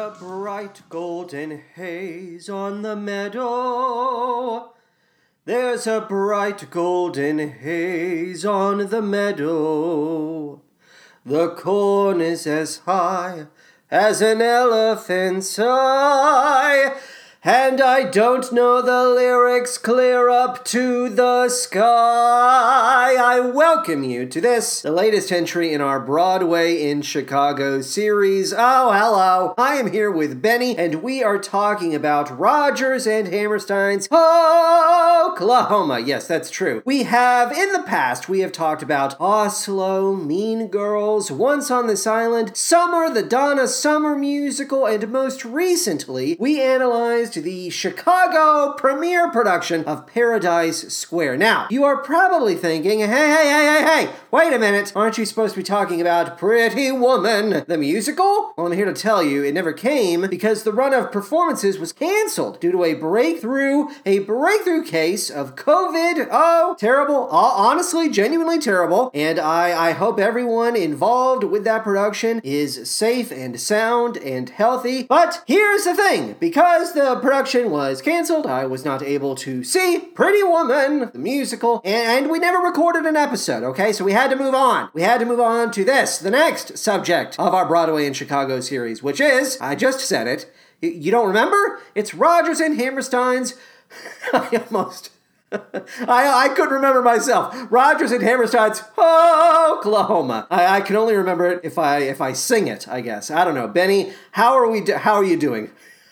A bright golden haze on the meadow. There's a bright golden haze on the meadow. The corn is as high as an elephant's eye. And I don't know the lyrics clear up to the sky. I welcome you to this, the latest entry in our Broadway in Chicago series. Oh, hello. I am here with Benny, and we are talking about Rodgers and Hammerstein's Oklahoma. Yes, that's true. We have, in the past, we have talked about Oslo, Mean Girls, Once on This Island, Summer, the Donna Summer musical, and most recently, we analyzed the Chicago premiere production of Paradise Square. Now, you are probably thinking, hey, hey, hey, hey, hey, wait a minute, aren't you supposed to be talking about Pretty Woman, the musical? Well, I'm here to tell you it never came because the run of performances was canceled due to a breakthrough, a breakthrough case of COVID. Oh, terrible. Honestly, genuinely terrible. And I, I hope everyone involved with that production is safe and sound and healthy. But here's the thing because the production was canceled, I was not able to see Pretty Woman, the musical, and we never recorded an episode, okay? So we had to move on. We had to move on to this, the next subject of our Broadway in Chicago series, which is, I just said it, you don't remember? It's Rodgers and Hammerstein's. I almost. I, I couldn't remember myself. Rodgers and Hammerstein's Oklahoma. I, I can only remember it if I if I sing it. I guess I don't know. Benny, how are we? Do, how are you doing?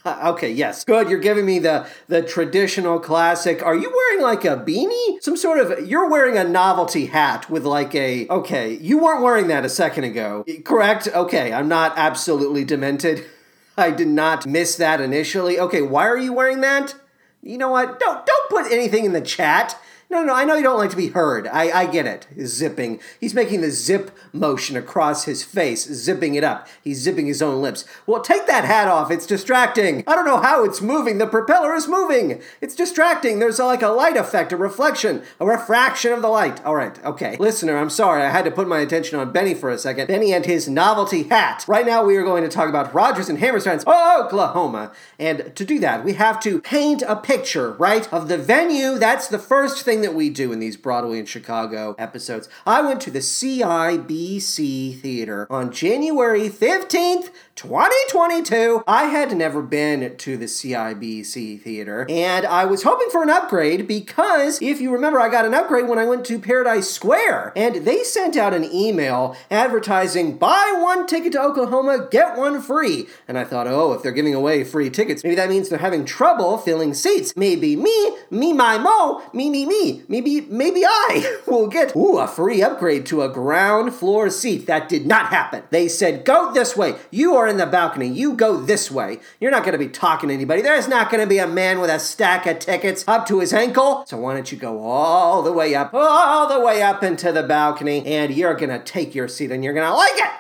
Uh, okay, yes. Good. You're giving me the the traditional classic. Are you wearing like a beanie? Some sort of you're wearing a novelty hat with like a Okay, you weren't wearing that a second ago. Correct? Okay, I'm not absolutely demented. I did not miss that initially. Okay, why are you wearing that? You know what? Don't don't put anything in the chat. No, no, I know you don't like to be heard. I, I get it. Zipping. He's making the zip motion across his face, zipping it up. He's zipping his own lips. Well, take that hat off. It's distracting. I don't know how it's moving. The propeller is moving. It's distracting. There's like a light effect, a reflection, a refraction of the light. All right, okay. Listener, I'm sorry. I had to put my attention on Benny for a second. Benny and his novelty hat. Right now, we are going to talk about Rodgers and Hammerstein's Oklahoma. And to do that, we have to paint a picture, right, of the venue. That's the first thing thing that we do in these Broadway and Chicago episodes. I went to the CIBC Theater on January 15th, 2022. I had never been to the CIBC Theater, and I was hoping for an upgrade because if you remember, I got an upgrade when I went to Paradise Square, and they sent out an email advertising buy one ticket to Oklahoma, get one free. And I thought, oh, if they're giving away free tickets, maybe that means they're having trouble filling seats. Maybe me, me, my, mo, me, me, me, maybe, maybe I will get ooh, a free upgrade to a ground floor seat. That did not happen. They said, go this way. You are in the balcony. You go this way. You're not going to be talking to anybody. There's not going to be a man with a stack of tickets up to his ankle. So why don't you go all the way up, all the way up into the balcony, and you're going to take your seat and you're going to like it.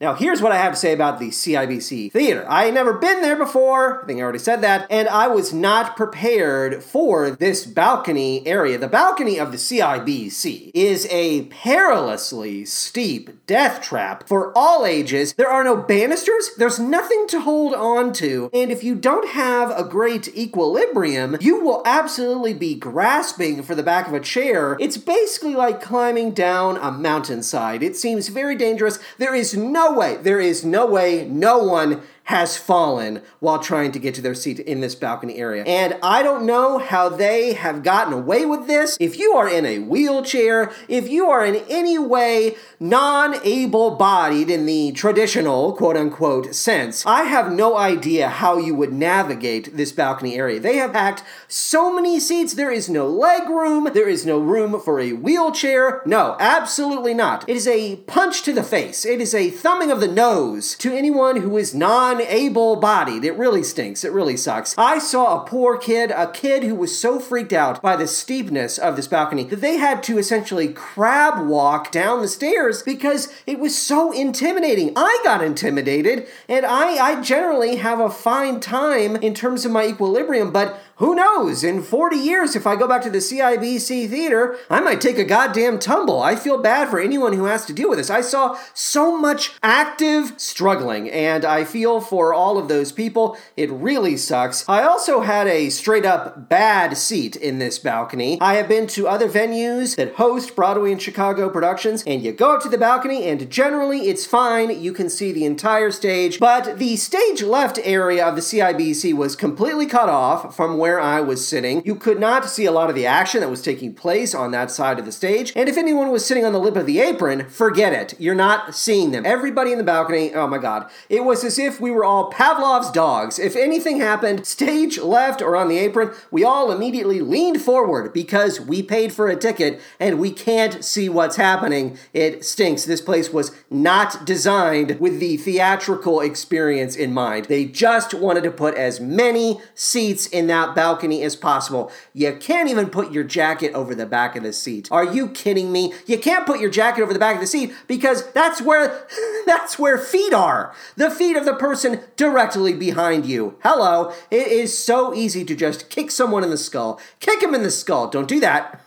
Now, here's what I have to say about the CIBC Theater. I had never been there before, I think I already said that, and I was not prepared for this balcony area. The balcony of the CIBC is a perilously steep death trap for all ages. There are no banisters, there's nothing to hold on to, and if you don't have a great equilibrium, you will absolutely be grasping for the back of a chair. It's basically like climbing down a mountainside. It seems very dangerous. There is no way, there is no way no one has fallen while trying to get to their seat in this balcony area. And I don't know how they have gotten away with this. If you are in a wheelchair, if you are in any way non able bodied in the traditional quote unquote sense, I have no idea how you would navigate this balcony area. They have packed so many seats, there is no leg room, there is no room for a wheelchair. No, absolutely not. It is a punch to the face, it is a thumbing of the nose to anyone who is non unable bodied. It really stinks. It really sucks. I saw a poor kid, a kid who was so freaked out by the steepness of this balcony that they had to essentially crab walk down the stairs because it was so intimidating. I got intimidated, and I, I generally have a fine time in terms of my equilibrium, but who knows? In 40 years, if I go back to the CIBC theater, I might take a goddamn tumble. I feel bad for anyone who has to deal with this. I saw so much active struggling, and I feel for all of those people. It really sucks. I also had a straight up bad seat in this balcony. I have been to other venues that host Broadway and Chicago productions, and you go up to the balcony, and generally it's fine. You can see the entire stage, but the stage left area of the CIBC was completely cut off from where where I was sitting. You could not see a lot of the action that was taking place on that side of the stage. And if anyone was sitting on the lip of the apron, forget it. You're not seeing them. Everybody in the balcony, oh my God. It was as if we were all Pavlov's dogs. If anything happened, stage left or on the apron, we all immediately leaned forward because we paid for a ticket and we can't see what's happening. It stinks. This place was not designed with the theatrical experience in mind. They just wanted to put as many seats in that balcony as possible. You can't even put your jacket over the back of the seat. Are you kidding me? You can't put your jacket over the back of the seat because that's where that's where feet are. The feet of the person directly behind you. Hello. It is so easy to just kick someone in the skull. Kick him in the skull. Don't do that.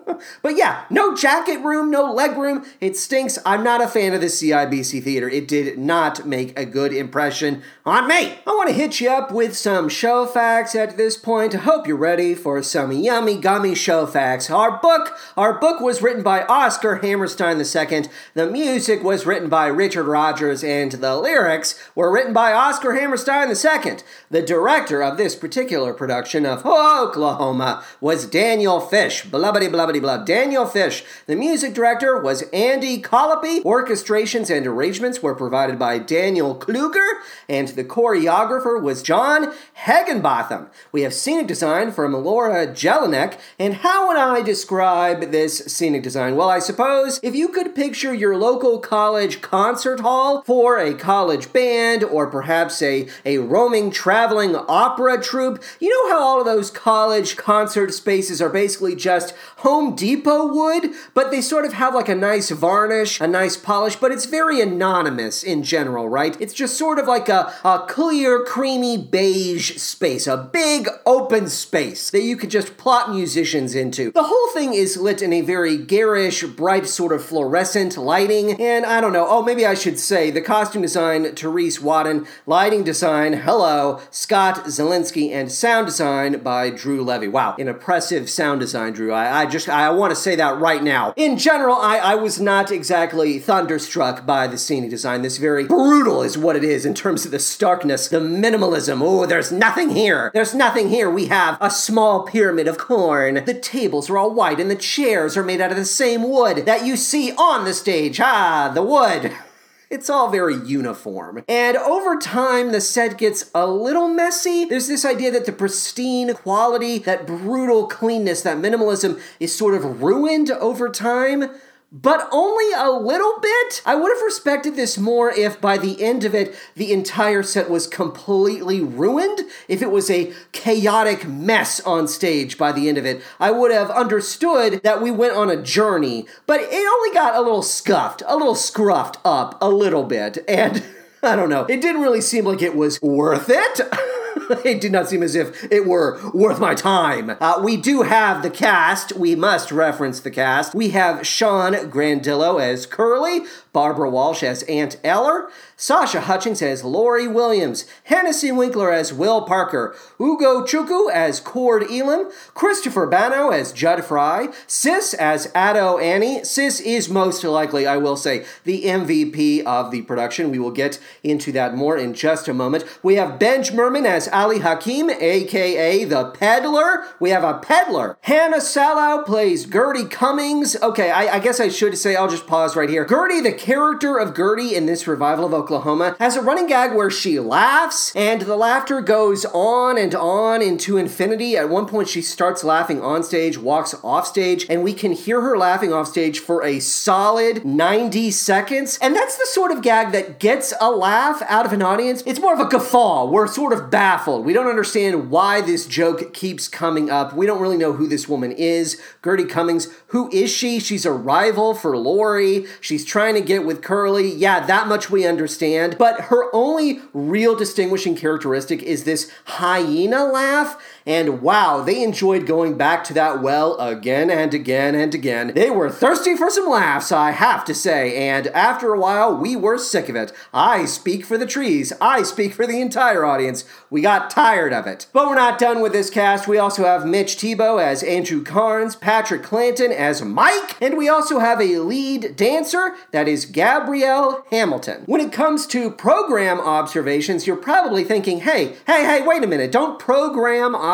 but yeah, no jacket room, no leg room. It stinks. I'm not a fan of the CIBC theater. It did not make a good impression on me. I want to hit you up with some show facts at this point. I hope you're ready for some yummy gummy show facts. Our book, our book was written by Oscar Hammerstein II. The music was written by Richard Rodgers and the lyrics were written by Oscar Hammerstein II. The director of this particular production of Oklahoma was Daniel Fish. Blah, blah, blah, blah, blah. Daniel Fish. The music director was Andy Colopy. Orchestrations and arrangements were provided by Daniel Kluger, and the choreographer was John Higginbotham. We have scenic design from Laura Jelinek. And how would I describe this scenic design? Well, I suppose if you could picture your local college concert hall for a college band or perhaps a, a roaming traveling opera troupe, you know how all of those college concert spaces are basically just Home Depot wood, but they sort of have like a nice varnish, a nice polish, but it's very anonymous in general, right? It's just sort of like a, a clear, creamy beige space, a big open space that you could just plot musicians into. The whole thing is lit in a very garish, bright, sort of fluorescent lighting, and I don't know, oh, maybe I should say the costume design, Terese Wadden, lighting design, hello, Scott Zielinski, and sound design by Drew Levy. Wow, an impressive sound design, Drew. I, I just, I want to say that right now. In general, I, I was not exactly thunderstruck by the scenic design. This very brutal is what it is in terms of the starkness, the minimalism. Oh, there's nothing here. There's nothing here. We have a small pyramid of corn. The tables are all white and the chairs are made out of the same wood that you see on the stage. Ah, the wood. It's all very uniform. And over time, the set gets a little messy. There's this idea that the pristine quality, that brutal cleanness, that minimalism is sort of ruined over time but only a little bit. I would have respected this more if by the end of it, the entire set was completely ruined. If it was a chaotic mess on stage by the end of it, I would have understood that we went on a journey, but it only got a little scuffed, a little scruffed up a little bit, and I don't know, it didn't really seem like it was worth it. it did not seem as if it were worth my time. Uh, we do have the cast. We must reference the cast. We have Sean Grandillo as Curly, Barbara Walsh as Aunt Eller, Sasha Hutchings as Laurey Williams, Hennessy Winkler as Will Parker, Ugo Chukwu as Cord Elam, Christopher Bannow as Jud Fry, Sis as Ado Annie. Sis is most likely, I will say, the MVP of the production. We will get into that more in just a moment. We have Benj Mirman as Ali Hakim, aka the Peddler. We have a peddler. Hannah Solow plays Gertie Cummings. Okay, I, I guess I should say, I'll just pause right here. Gertie, the character of Gertie in this revival of Oklahoma has a running gag where she laughs, and the laughter goes on and on into infinity. At one point, she starts laughing on stage, walks off stage, and we can hear her laughing off stage for a solid 90 seconds. And that's the sort of gag that gets a laugh out of an audience. It's more of a guffaw. We're sort of baffled. We don't understand why this joke keeps coming up. We don't really know who this woman is. Gertie Cummings, Who is she? She's a rival for Laurey. She's trying to get with Curly. Yeah, that much we understand. But her only real distinguishing characteristic is this hyena laugh. And wow, they enjoyed going back to that well again and again and again. They were thirsty for some laughs, I have to say. And after a while, we were sick of it. I speak for the trees. I speak for the entire audience. We got tired of it. But we're not done with this cast. We also have Mitch Tebo as Andrew Carnes, Patrick Clanton as Mike, and we also have a lead dancer that is Gabrielle Hamilton. When it comes to program observations, you're probably thinking, hey, hey, hey, wait a minute. Don't program observations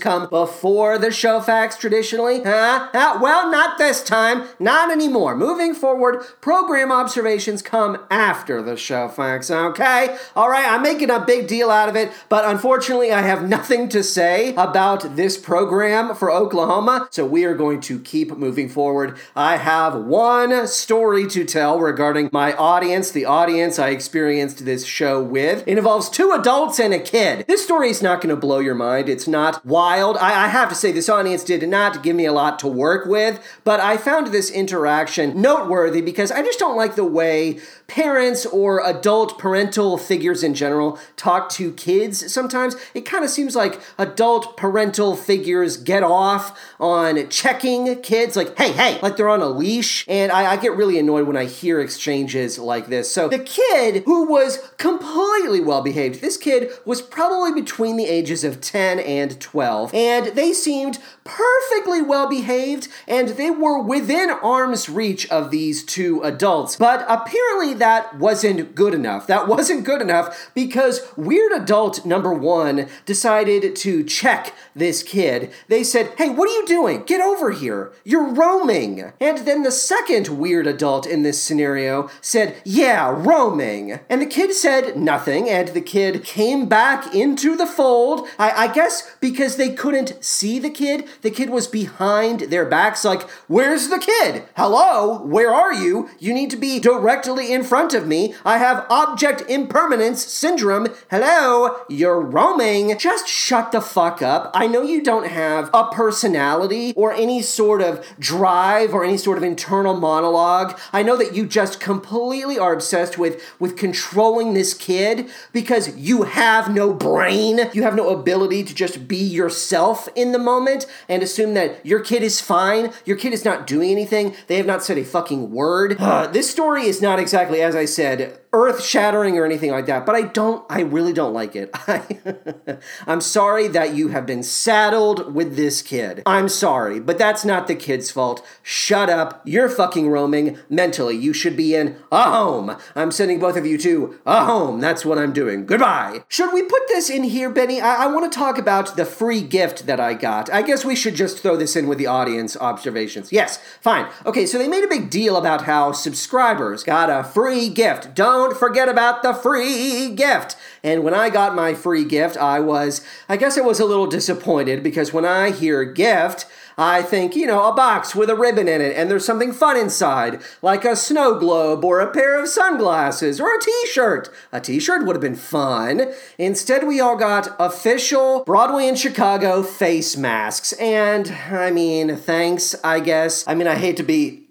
come before the show facts traditionally? Huh? huh? Well, not this time. Not anymore. Moving forward, program observations come after the show facts, okay? All right, I'm making a big deal out of it, but unfortunately, I have nothing to say about this program for Oklahoma, so we are going to keep moving forward. I have one story to tell regarding my audience, the audience I experienced this show with. It involves two adults and a kid. This story is not going to blow your mind. It's not wild. I, I have to say, this audience did not give me a lot to work with, but I found this interaction noteworthy because I just don't like the way parents or adult parental figures in general talk to kids sometimes. It kind of seems like adult parental figures get off on checking kids, like, hey, hey, like they're on a leash. And I, I get really annoyed when I hear exchanges like this. So the kid who was completely well behaved, this kid was probably between the ages of 10 and 12, and they seemed perfectly well behaved and they were within arm's reach of these two adults. But apparently, that wasn't good enough. That wasn't good enough because weird adult number one decided to check this kid. They said, Hey, what are you doing? Get over here. You're roaming. And then the second weird adult in this scenario said, Yeah, roaming. And the kid said nothing, and the kid came back into the fold. I, I guess because they couldn't see the kid, the kid was behind their backs, like, Where's the kid? Hello? Where are you? You need to be directly in front of me. I have object impermanence syndrome. Hello? You're roaming. Just shut the fuck up. I know you don't have a personality or any sort of drive or any sort of internal monologue. I know that you just completely are obsessed with with controlling this kid because you have no brain. You have no ability to just be yourself in the moment and assume that your kid is fine. Your kid is not doing anything. They have not said a fucking word. this story is not exactly as I said earth shattering or anything like that, but I don't, I really don't like it. I, I'm sorry that you have been saddled with this kid. I'm sorry, but that's not the kid's fault. Shut up. You're fucking roaming mentally. You should be in a home. I'm sending both of you to a home. That's what I'm doing. Goodbye. Should we put this in here, Benny? I, I want to talk about the free gift that I got. I guess we should just throw this in with the audience observations. Yes, fine. Okay, so they made a big deal about how subscribers got a free gift. Don't don't forget about the free gift. And when I got my free gift, I was, I guess I was a little disappointed because when I hear gift, I think, you know, a box with a ribbon in it and there's something fun inside, like a snow globe or a pair of sunglasses or a t shirt. A t shirt would have been fun. Instead, we all got official Broadway in Chicago face masks. And, I mean, thanks, I guess. I mean, I hate to be.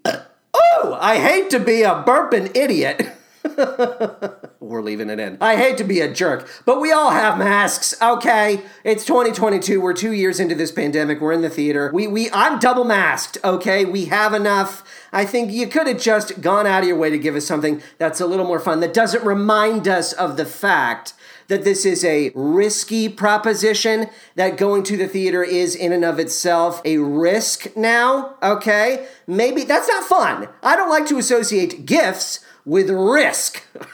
Oh, I hate to be a burping idiot. We're leaving it in. I hate to be a jerk, but we all have masks, okay? It's 2022. We're two years into this pandemic. We're in the theater. We we I'm double masked, okay? We have enough. I think you could have just gone out of your way to give us something that's a little more fun that doesn't remind us of the fact that this is a risky proposition, that going to the theater is in and of itself a risk now, okay? Maybe that's not fun. I don't like to associate gifts with risk.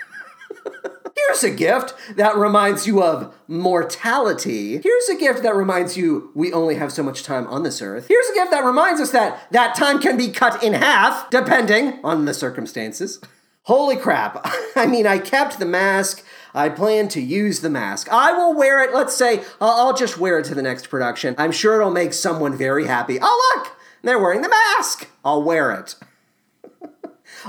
Here's a gift that reminds you of mortality. Here's a gift that reminds you we only have so much time on this earth. Here's a gift that reminds us that that time can be cut in half, depending on the circumstances. Holy crap. I mean, I kept the mask. I plan to use the mask. I will wear it. Let's say I'll just wear it to the next production. I'm sure it'll make someone very happy. Oh, look, they're wearing the mask. I'll wear it.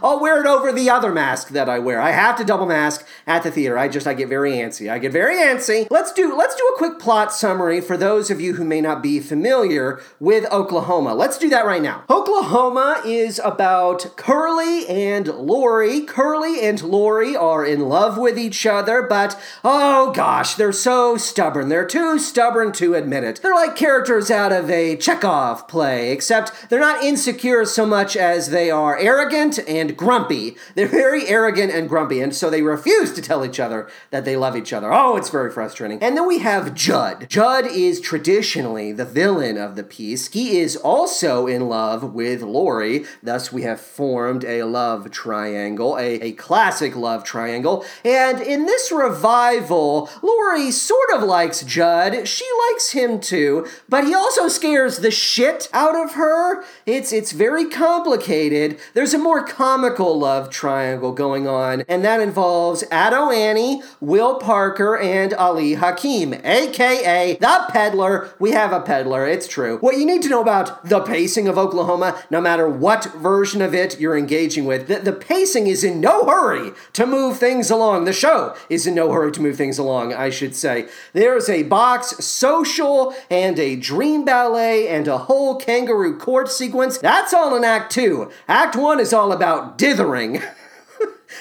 I'll wear it over the other mask that I wear. I have to double mask at the theater. I just I get very antsy. I get very antsy. Let's do let's do a quick plot summary for those of you who may not be familiar with Oklahoma. Let's do that right now. Oklahoma is about Curly and Laurey. Curly and Laurey are in love with each other, but oh gosh, they're so stubborn. They're too stubborn to admit it. They're like characters out of a Chekhov play, except they're not insecure so much as they are arrogant and grumpy. They're very arrogant and grumpy, and so they refuse to tell each other that they love each other. Oh, it's very frustrating. And then we have Jud. Jud is traditionally the villain of the piece. He is also in love with Laurey, thus, we have formed a love triangle, a, a classic love triangle. And in this revival, Laurey sort of likes Jud. She likes him too, but he also scares the shit out of her. It's it's very complicated. There's a more comical love triangle going on, and that involves Ado Annie, Will Parker, and Ali Hakim, aka the peddler. We have a peddler, it's true. What you need to know about the pacing of Oklahoma, no matter what version of it you're engaging with, the, the pacing is in no hurry to move things along. The show is in no hurry to move things along, I should say. There's a box social and a dream ballet and a whole kangaroo court sequence. That's all in Act Two. Act One is all about dithering.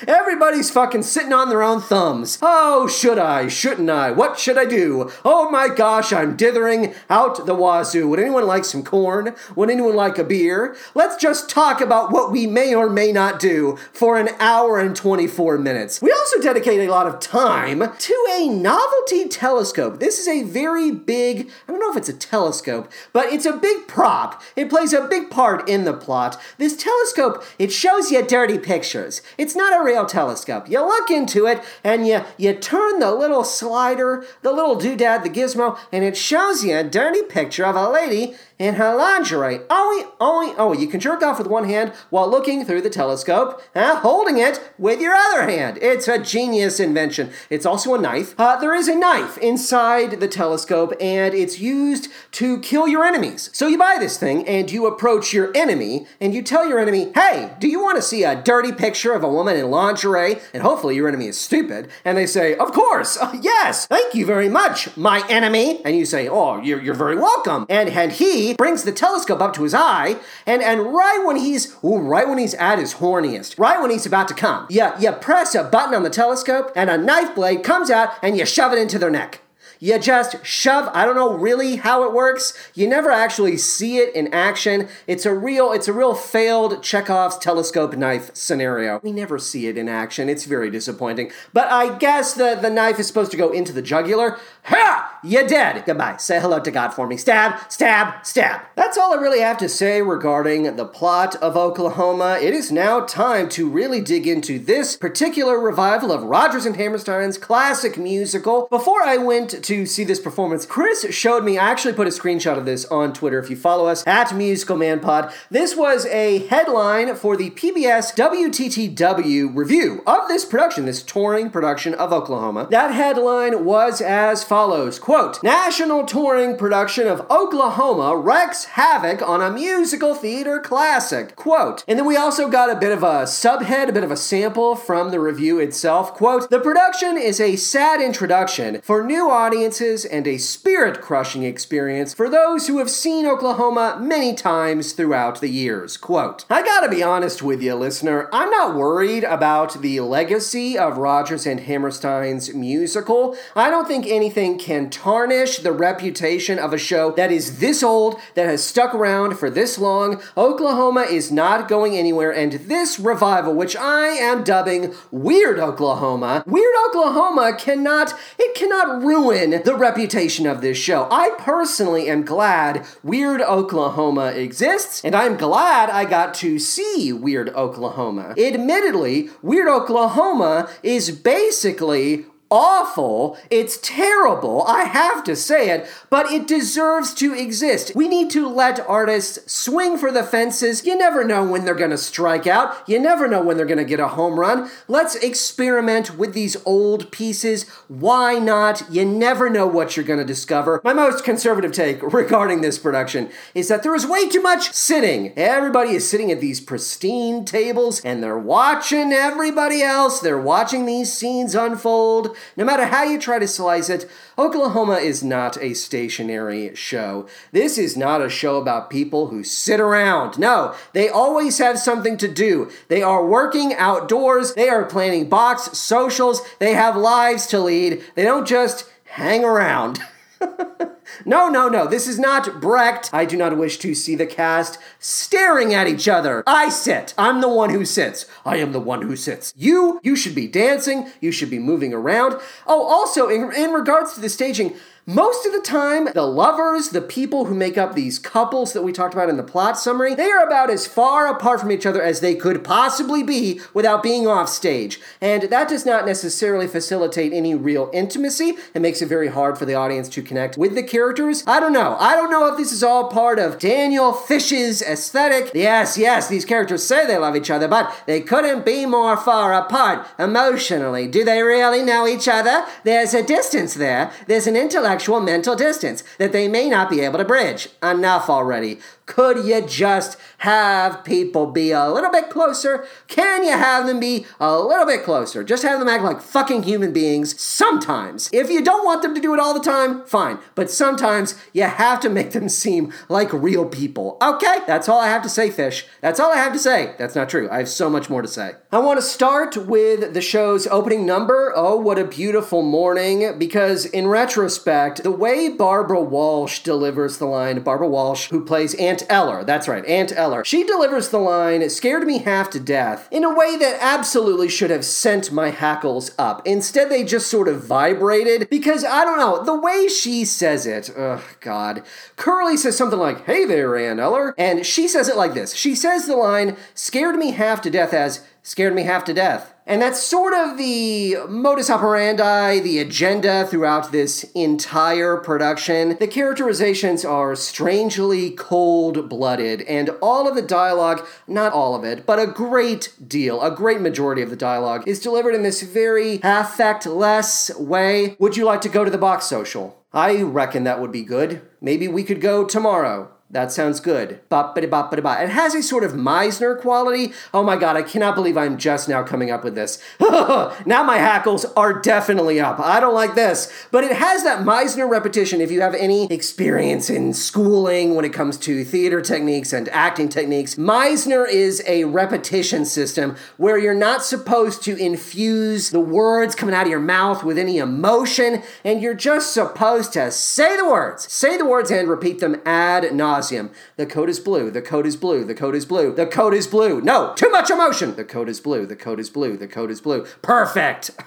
Everybody's fucking sitting on their own thumbs. Oh, should I? Shouldn't I? What should I do? Oh my gosh, I'm dithering out the wazoo. Would anyone like some corn? Would anyone like a beer? Let's just talk about what we may or may not do for an hour and 24 minutes. We also dedicate a lot of time to a novelty telescope. This is a very big, I don't know if it's a telescope, but it's a big prop. It plays a big part in the plot. This telescope, it shows you dirty pictures. It's not a telescope. You look into it and you, you turn the little slider, the little doodad, the gizmo, and it shows you a dirty picture of a lady in her lingerie. Oh, oh, oh, you can jerk off with one hand while looking through the telescope, and holding it with your other hand. It's a genius invention. It's also a knife. Uh, there is a knife inside the telescope, and it's used to kill your enemies. So you buy this thing, and you approach your enemy, and you tell your enemy, hey, do you want to see a dirty picture of a woman in lingerie? And hopefully your enemy is stupid. And they say, of course, uh, yes, thank you very much, my enemy. And you say, oh, you're, you're very welcome. And, and he brings the telescope up to his eye, and, and right when he's ooh, right when he's at his horniest, right when he's about to come, you, you press a button on the telescope, and a knife blade comes out, and you shove it into their neck. You just shove, I don't know really how it works. You never actually see it in action. It's a real, it's a real failed Chekhov's telescope knife scenario. We never see it in action. It's very disappointing. But I guess the, the knife is supposed to go into the jugular. Ha! You're dead. Goodbye. Say hello to God for me. Stab, stab, stab. That's all I really have to say regarding the plot of Oklahoma. It is now time to really dig into this particular revival of Rodgers and Hammerstein's classic musical. Before I went to to see this performance. Chris showed me, I actually put a screenshot of this on Twitter if you follow us at Musical Man Pod. This was a headline for the PBS WTTW review of this production, this touring production of Oklahoma. That headline was as follows quote, National touring production of Oklahoma wreaks havoc on a musical theater classic. Quote. And then we also got a bit of a subhead, a bit of a sample from the review itself. Quote, the production is a sad introduction for new audience audiences and a spirit crushing experience for those who have seen Oklahoma many times throughout the years. Quote, I gotta be honest with you, listener, I'm not worried about the legacy of Rodgers and Hammerstein's musical. I don't think anything can tarnish the reputation of a show that is this old, that has stuck around for this long. Oklahoma is not going anywhere, and this revival, which I am dubbing Weird Oklahoma, Weird Oklahoma cannot, it cannot ruin the reputation of this show. I personally am glad Weird Oklahoma exists, and I'm glad I got to see Weird Oklahoma. Admittedly, Weird Oklahoma is basically awful. It's terrible. I have to say it, but it deserves to exist. We need to let artists swing for the fences. You never know when they're going to strike out. You never know when they're going to get a home run. Let's experiment with these old pieces. Why not? You never know what you're going to discover. My most conservative take regarding this production is that there is way too much sitting. Everybody is sitting at these pristine tables and they're watching everybody else. They're watching these scenes unfold. No matter how you try to slice it, Oklahoma is not a stationary show. This is not a show about people who sit around. No, they always have something to do. They are working outdoors, they are planning box socials, they have lives to lead. They don't just hang around. no, no, no. This is not Brecht. I do not wish to see the cast staring at each other. I sit. I'm the one who sits. I am the one who sits. You, you should be dancing. You should be moving around. Oh, also, in, in regards to the staging, most of the time, the lovers, the people who make up these couples that we talked about in the plot summary, they are about as far apart from each other as they could possibly be without being off stage. And that does not necessarily facilitate any real intimacy. It makes it very hard for the audience to connect with the characters. I don't know. I don't know if this is all part of Daniel Fish's aesthetic. Yes, yes, these characters say they love each other, but they couldn't be more far apart emotionally. Do they really know each other? There's a distance there. There's an intellectual mental distance that they may not be able to bridge. Enough already. Could you just have people be a little bit closer? Can you have them be a little bit closer? Just have them act like fucking human beings sometimes. If you don't want them to do it all the time, fine. But sometimes you have to make them seem like real people. Okay? That's all I have to say, Fish. That's all I have to say. That's not true. I have so much more to say. I want to start with the show's opening number. Oh, what a beautiful morning. Because in retrospect, the way Barbara Walsh delivers the line, Barbara Walsh, who plays Aunt Eller. That's right, Aunt Eller. She delivers the line, scared me half to death, in a way that absolutely should have sent my hackles up. Instead, they just sort of vibrated because I don't know, the way she says it, ugh, God. Curly says something like, Hey there, Aunt Eller. And she says it like this. She says the line, scared me half to death as, scared me half to death. And that's sort of the modus operandi, the agenda throughout this entire production. The characterizations are strangely cold blooded, and all of the dialogue, not all of it, but a great deal, a great majority of the dialogue, is delivered in this very affectless way. Would you like to go to the box social? I reckon that would be good. Maybe we could go tomorrow. That sounds good. It has a sort of Meisner quality. Oh my god, I cannot believe I'm just now coming up with this. now my hackles are definitely up. I don't like this. But it has that Meisner repetition if you have any experience in schooling when it comes to theater techniques and acting techniques. Meisner is a repetition system where you're not supposed to infuse the words coming out of your mouth with any emotion, and you're just supposed to say the words. Say the words and repeat them ad nauseum nauseum. The code is blue. The code is blue. The code is blue. The code is blue. No, too much emotion. The code is blue. The code is blue. The code is blue. Perfect.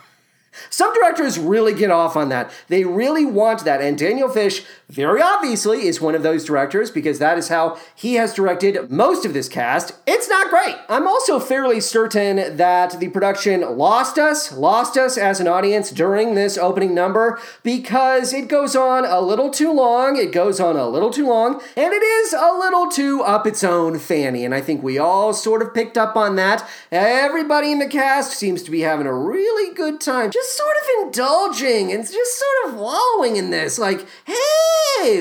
Some directors really get off on that. They really want that. And Daniel Fish, very obviously, is one of those directors because that is how he has directed most of this cast. It's not great. I'm also fairly certain that the production lost us, lost us as an audience during this opening number because it goes on a little too long. It goes on a little too long, and it is a little too up its own fanny. And I think we all sort of picked up on that. Everybody in the cast seems to be having a really good time. Just sort of indulging and just sort of wallowing in this. Like, hey,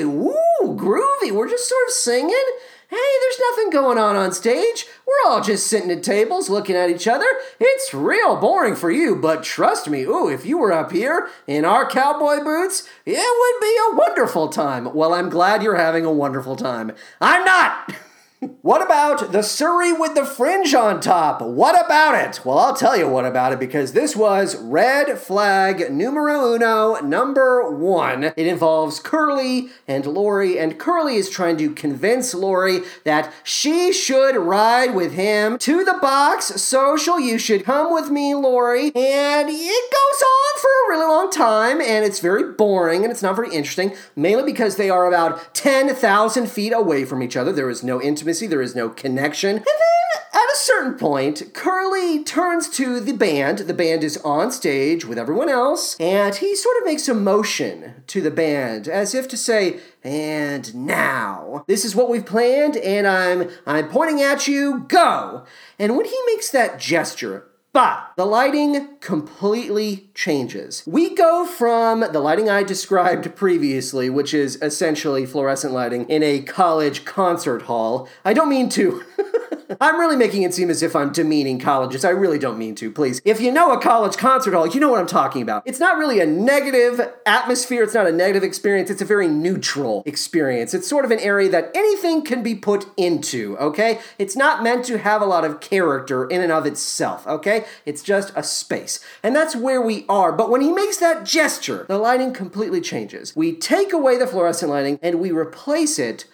woo, groovy. We're just sort of singing. Hey, there's nothing going on on stage. We're all just sitting at tables looking at each other. It's real boring for you, but trust me, ooh, if you were up here in our cowboy boots, it would be a wonderful time. Well, I'm glad you're having a wonderful time. I'm not! What about the Surrey with the fringe on top? What about it? Well, I'll tell you what about it because this was red flag numero uno, number one. It involves Curly and Laurey, and Curly is trying to convince Laurey that she should ride with him to the box social. You should come with me, Laurey. And it goes on for a really long time, and it's very boring and it's not very interesting, mainly because they are about 10,000 feet away from each other. There is no intimacy, there is no connection. And then at a certain point, Curly turns to the band. The band is on stage with everyone else, and he sort of makes a motion to the band as if to say, and now this is what we've planned and i'm i'm pointing at you go and when he makes that gesture but the lighting completely changes. We go from the lighting I described previously, which is essentially fluorescent lighting in a college concert hall. I don't mean to. I'm really making it seem as if I'm demeaning colleges. I really don't mean to, please. If you know a college concert hall, you know what I'm talking about. It's not really a negative atmosphere, it's not a negative experience, it's a very neutral experience. It's sort of an area that anything can be put into, okay? It's not meant to have a lot of character in and of itself, okay? It's just a space. And that's where we are. But when he makes that gesture, the lighting completely changes. We take away the fluorescent lighting and we replace it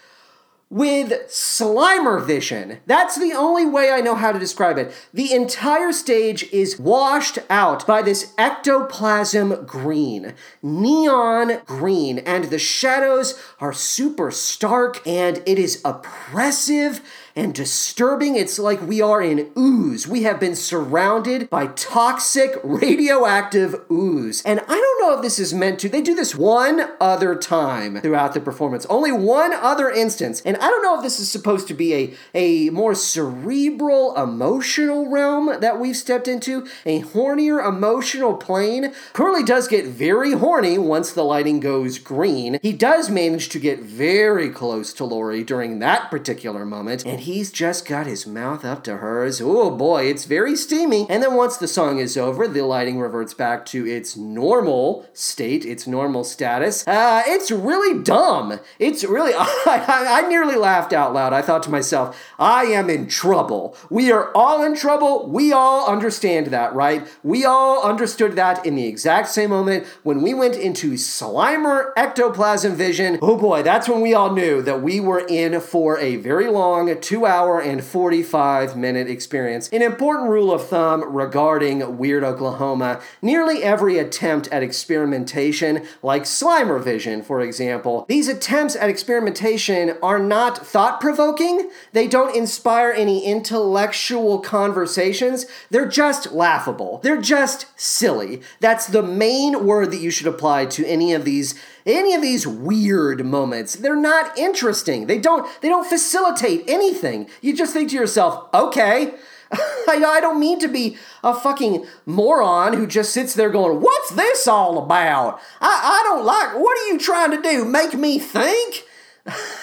with Slimer vision. That's the only way I know how to describe it. The entire stage is washed out by this ectoplasm green, neon green, and the shadows are super stark and it is oppressive and disturbing. It's like we are in ooze. We have been surrounded by toxic radioactive ooze. And I don't know if this is meant to. They do this one other time throughout the performance, only one other instance. And I don't know if this is supposed to be a, a more cerebral, emotional realm that we've stepped into, a hornier emotional plane. Curly does get very horny once the lighting goes green. He does manage to get very close to Laurey during that particular moment, and he's just got his mouth up to hers. Oh boy, it's very steamy. And then once the song is over, the lighting reverts back to its normal state, its normal status. Uh, it's really dumb. It's really, I, I, I nearly laughed out loud. I thought to myself, I am in trouble. We are all in trouble. We all understand that, right? We all understood that in the exact same moment when we went into Slimer ectoplasm vision. Oh boy, that's when we all knew that we were in for a very long two hour and 45 minute experience. An important rule of thumb regarding Weird Oklahoma nearly every attempt at experimentation, like Slimer Vision, for example, these attempts at experimentation are not thought provoking, they don't inspire any intellectual conversations, they're just laughable. They're just silly. That's the main word that you should apply to any of these any of these weird moments they're not interesting. They don't they don't facilitate anything. You just think to yourself okay I, don't mean to be a fucking moron who just sits there going what's this all about? I, I don't like what are you trying to do make me think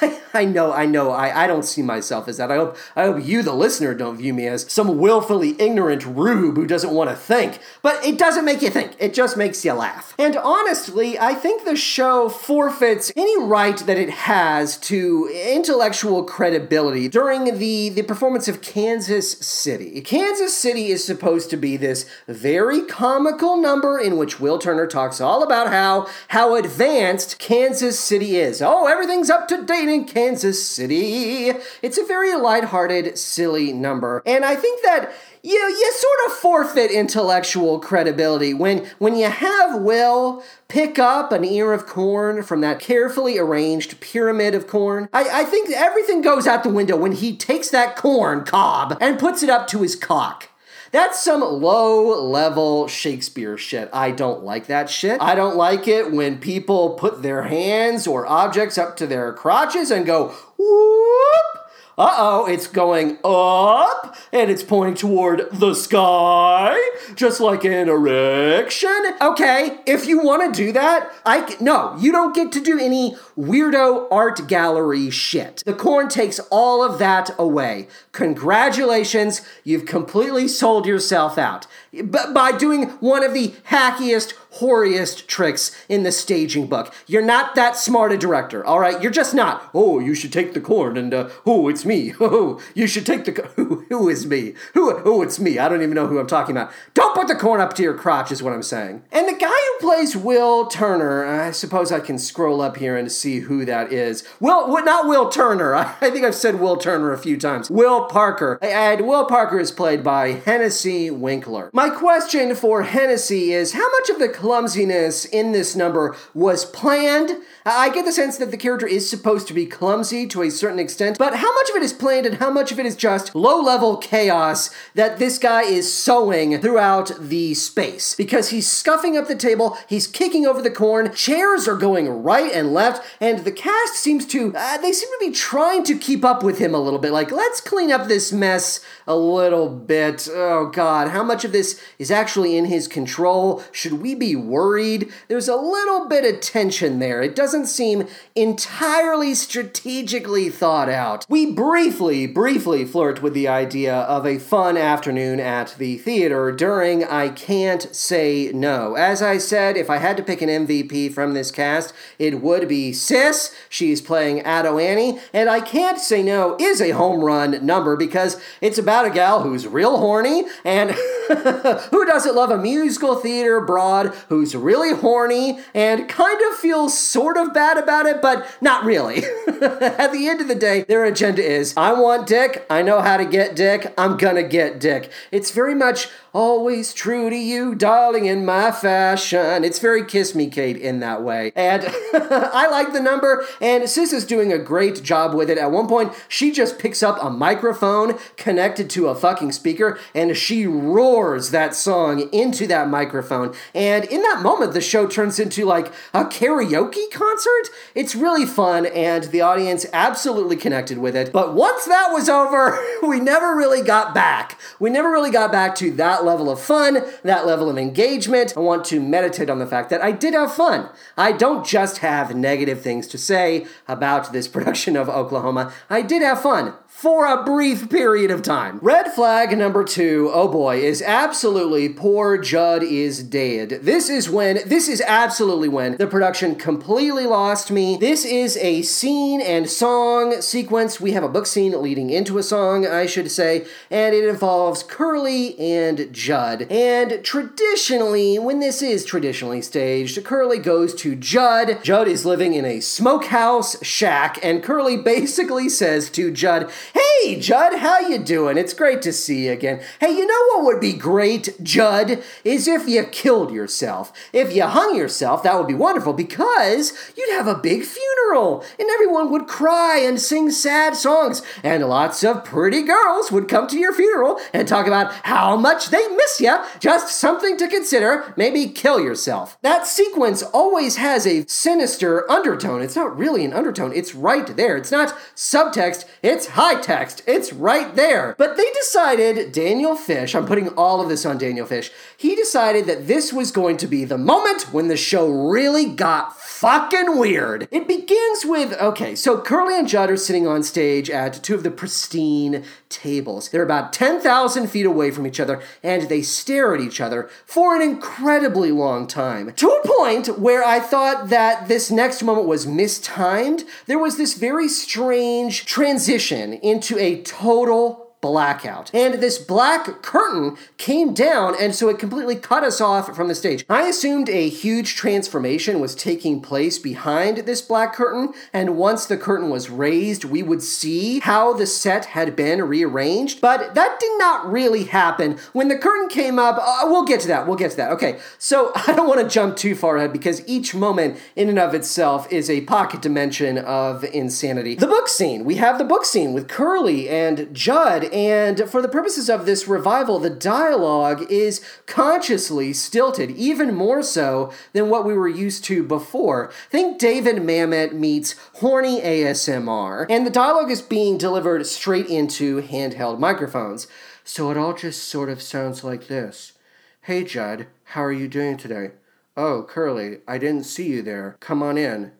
I know, I know, I, I don't see myself as that. I hope I hope you, the listener, don't view me as some willfully ignorant rube who doesn't want to think. But it doesn't make you think. It just makes you laugh. And honestly, I think the show forfeits any right that it has to intellectual credibility during the, the performance of Kansas City. Kansas City is supposed to be this very comical number in which Will Turner talks all about how how advanced Kansas City is. Oh, everything's up to date in Kansas City. It's a very lighthearted, silly number. And I think that you you sort of forfeit intellectual credibility when when you have Will pick up an ear of corn from that carefully arranged pyramid of corn. I, I think everything goes out the window when he takes that corn cob and puts it up to his cock. That's some low level Shakespeare shit. I don't like that shit. I don't like it when people put their hands or objects up to their crotches and go, whoop uh oh, it's going up and it's pointing toward the sky, just like an erection. Okay, if you want to do that, I no, you don't get to do any weirdo art gallery shit. The corn takes all of that away. Congratulations, you've completely sold yourself out B- by doing one of the hackiest hoariest tricks in the staging book. You're not that smart a director, all right? You're just not. Oh, you should take the corn and, uh, oh, it's me. Oh, you should take the, who, who is me? Who, oh, it's me. I don't even know who I'm talking about. Don't put the corn up to your crotch, is what I'm saying. And the guy who plays Will Turner, I suppose I can scroll up here and see who that is. Will, not Will Turner. I think I've said Will Turner a few times. Will Parker. And Will Parker is played by Hennessy Winkler. My question for Hennessy is how much of the clumsiness in this number was planned? I get the sense that the character is supposed to be clumsy to a certain extent, but how much of it is planned and how much of it is just low level chaos that this guy is sowing throughout the space? Because he's scuffing up the table, he's kicking over the corn, chairs are going right and left, and the cast seems to, uh, they seem to be trying to keep up with him a little bit. Like, let's clean up this mess a little bit. Oh God, how much of this is actually in his control? Should we be worried? There's a little bit of tension there. It doesn't seem entirely strategically thought out. We briefly, briefly flirt with the idea of a fun afternoon at the theater during I Can't Say No. As I said, if I had to pick an MVP from this cast, it would be Sis. She's playing Ado Annie, and I Can't Say No is a home run number because it's about a gal who's real horny and who doesn't love a musical theater broad who's really horny and kind of feels sort of bad about it, but not really. At the end of the day, their agenda is I want dick, I know how to get dick, I'm gonna get dick. It's very much always true to you, darling, in my fashion. It's very kiss me, Kate, in that way. And I like the number, and Sis is doing a great job with it. At one point, she just picks up a microphone connected to a fucking speaker, and she roars that song into that microphone. And in that moment, the show turns into like a karaoke concert. It's really fun, and the audience absolutely connected with it. But once that was over, we never really got back. We never really got back to that level of fun, that level of engagement. I want to meditate on the fact that I did have fun. I don't just have negative things to say about this production of Oklahoma. I did have fun for a brief period of time. Red flag number two, oh boy, is absolutely poor Jud is dead. This is when, this is absolutely when the production completely lost me. This is a scene and song sequence. We have a book scene leading into a song, I should say, and it involves Curly and Jud. And traditionally, when this is traditionally staged, Curly goes to Jud. Jud is living in a smokehouse shack, and Curly basically says to Jud, Hey, Jud, how you doing? It's great to see you again. Hey, you know what would be great, Jud? Is if you killed yourself. If you hung yourself, that would be wonderful because you'd have a big funeral and everyone would cry and sing sad songs and lots of pretty girls would come to your funeral and talk about how much they miss you. Just something to consider. Maybe kill yourself. That sequence always has a sinister undertone. It's not really an undertone. It's right there. It's not subtext. It's high text. It's right there. But they decided, Daniel Fish, I'm putting all of this on Daniel Fish, he decided that this was going to be the moment when the show really got fucking weird. It begins with okay, so Curly and Jud are sitting on stage at two of the pristine tables. They're about 10,000 feet away from each other and they stare at each other for an incredibly long time. To a point where I thought that this next moment was mistimed. There was this very strange transition into a total blackout. And this black curtain came down, and so it completely cut us off from the stage. I assumed a huge transformation was taking place behind this black curtain, and once the curtain was raised, we would see how the set had been rearranged. But that did not really happen. When the curtain came up, uh, we'll get to that. We'll get to that. Okay, so I don't want to jump too far ahead because each moment in and of itself is a pocket dimension of insanity. The book scene. We have the book scene with Curly and Jud and for the purposes of this revival, the dialogue is consciously stilted, even more so than what we were used to before. Think David Mamet meets horny ASMR, and the dialogue is being delivered straight into handheld microphones. So it all just sort of sounds like this Hey, Jud, how are you doing today? Oh, Curly, I didn't see you there. Come on in.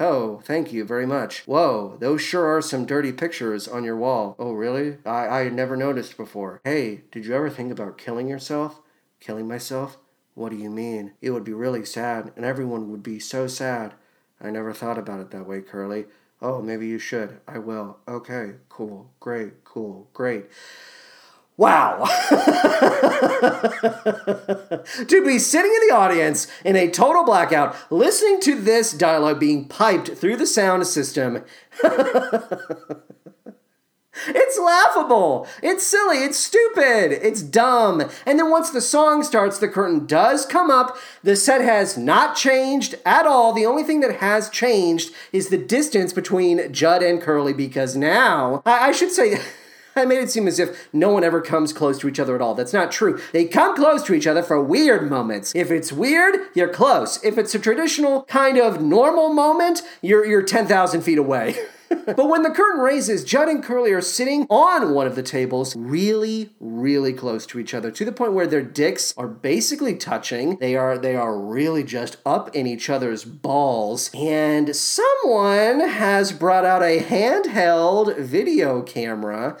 Oh, thank you very much. Whoa, those sure are some dirty pictures on your wall. Oh, really? I, I never noticed before. Hey, did you ever think about killing yourself? Killing myself? What do you mean? It would be really sad, and everyone would be so sad. I never thought about it that way, Curly. Oh, maybe you should. I will. Okay, cool, great, cool, great. Wow. to be sitting in the audience in a total blackout, listening to this dialogue being piped through the sound system. It's laughable. It's silly. It's stupid. It's dumb. And then once the song starts, the curtain does come up. The set has not changed at all. The only thing that has changed is the distance between Jud and Curly because now, I, I should say, I made it seem as if no one ever comes close to each other at all. That's not true. They come close to each other for weird moments. If it's weird, you're close. If it's a traditional kind of normal moment, you're, you're 10,000 feet away. but when the curtain raises, Jud and Curly are sitting on one of the tables, really, really close to each other, to the point where their dicks are basically touching. They are they are really just up in each other's balls. And someone has brought out a handheld video camera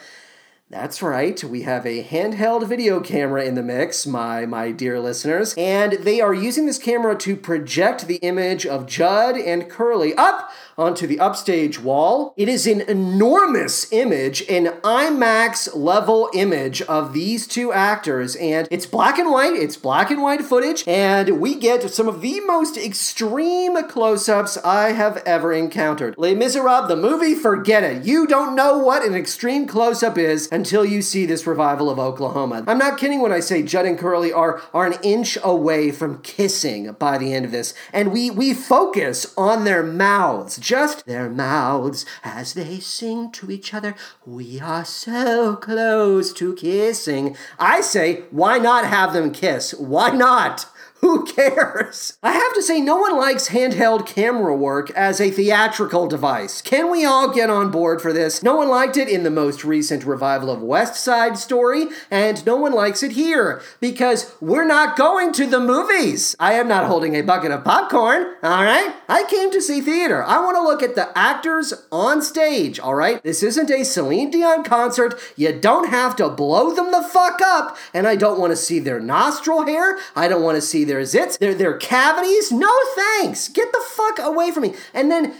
that's right. We have a handheld video camera in the mix, my my dear listeners, and they are using this camera to project the image of Jud and Curly up onto the upstage wall. It is an enormous image, an IMAX level image of these two actors, and it's black and white. It's black and white footage, and we get some of the most extreme close-ups I have ever encountered. Les Miserables, the movie, forget it. You don't know what an extreme close-up is until you see this revival of Oklahoma. I'm not kidding when I say Jud and Curly are, are an inch away from kissing by the end of this. And we, we focus on their mouths, just their mouths, as they sing to each other. We are so close to kissing. I say, why not have them kiss? Why not? Who cares? I have to say, no one likes handheld camera work as a theatrical device. Can we all get on board for this? No one liked it in the most recent revival of West Side Story, and no one likes it here because we're not going to the movies. I am not holding a bucket of popcorn, all right? I came to see theater. I want to look at the actors on stage, all right? This isn't a Celine Dion concert. You don't have to blow them the fuck up, and I don't want to see their nostril hair. I don't want to see their their zits, their, their cavities. No thanks. Get the fuck away from me. And then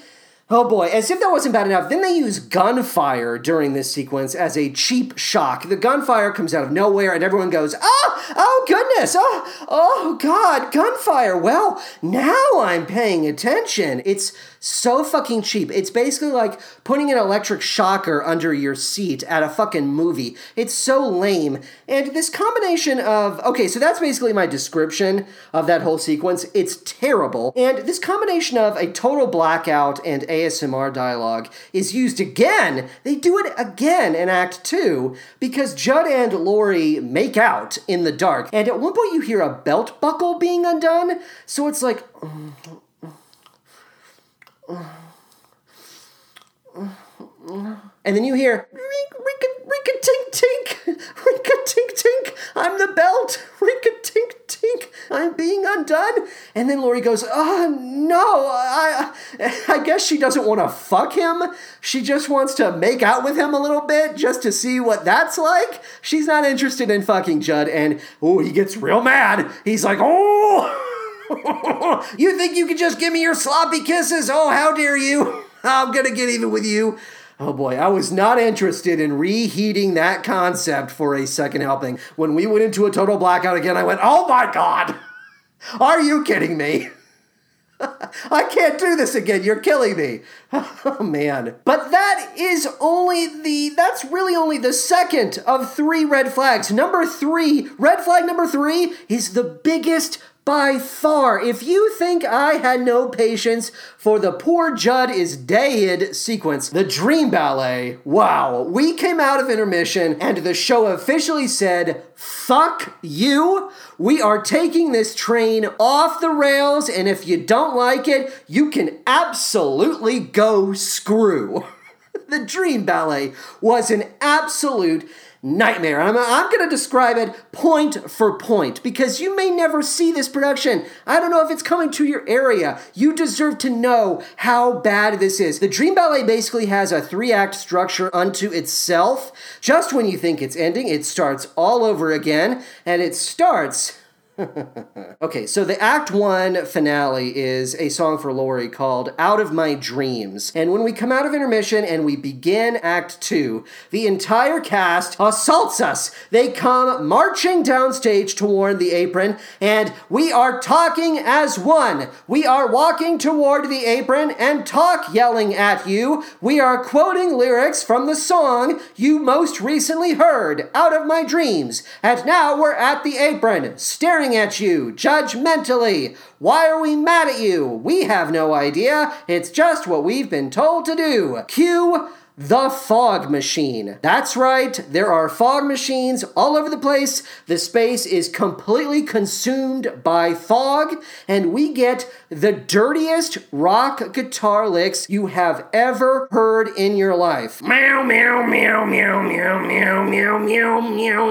Oh boy, as if that wasn't bad enough, then they use gunfire during this sequence as a cheap shock. The gunfire comes out of nowhere and everyone goes, Oh, oh goodness, oh, oh God, gunfire. Well, now I'm paying attention. It's so fucking cheap. It's basically like putting an electric shocker under your seat at a fucking movie. It's so lame. And this combination of, okay, so that's basically my description of that whole sequence. It's terrible. And this combination of a total blackout and ASMR dialogue is used again. They do it again in Act 2 because Jud and Laurey make out in the dark. And at one point you hear a belt buckle being undone. So it's like. Mm, And then you hear rink rink tink tink. Rink tink tink. I'm the belt. Rink tink tink. I'm being undone. And then Laurey goes oh no. I I guess she doesn't want to fuck him. She just wants to make out with him a little bit just to see what that's like. She's not interested in fucking Jud. And oh he gets real mad. He's like oh you think you can just give me your sloppy kisses? Oh, how dare you! I'm gonna get even with you. Oh boy, I was not interested in reheating that concept for a second helping. When we went into a total blackout again, I went, oh my god! Are you kidding me? I can't do this again. You're killing me. Oh man. But that is only the that's really only the second of 3 red flags. Number 3, red flag number 3 is the biggest by far, if you think I had no patience for the poor Jud is dead sequence, the Dream Ballet, wow, we came out of intermission and the show officially said, fuck you. We are taking this train off the rails, and if you don't like it, you can absolutely go screw. the Dream Ballet was an absolute nightmare. I'm, I'm going to describe it point for point because you may never see this production. I don't know if it's coming to your area. You deserve to know how bad this is. The Dream Ballet basically has a three act structure unto itself. Just when you think it's ending, it starts all over again, and it starts okay, so the Act One finale is a song for Laurey called Out of My Dreams. And when we come out of intermission and we begin Act Two, the entire cast assaults us. They come marching downstage toward the apron, and we are talking as one. We are walking toward the apron and talk yelling at you. We are quoting lyrics from the song you most recently heard, Out of My Dreams. And now we're at the apron, staring at you, judgmentally. Why are we mad at you? We have no idea. It's just what we've been told to do. Cue the fog machine. That's right, there are fog machines all over the place. The space is completely consumed by fog, and we get the dirtiest rock guitar licks you have ever heard in your life. Meow, meow, meow, meow, meow, meow, meow, meow, meow,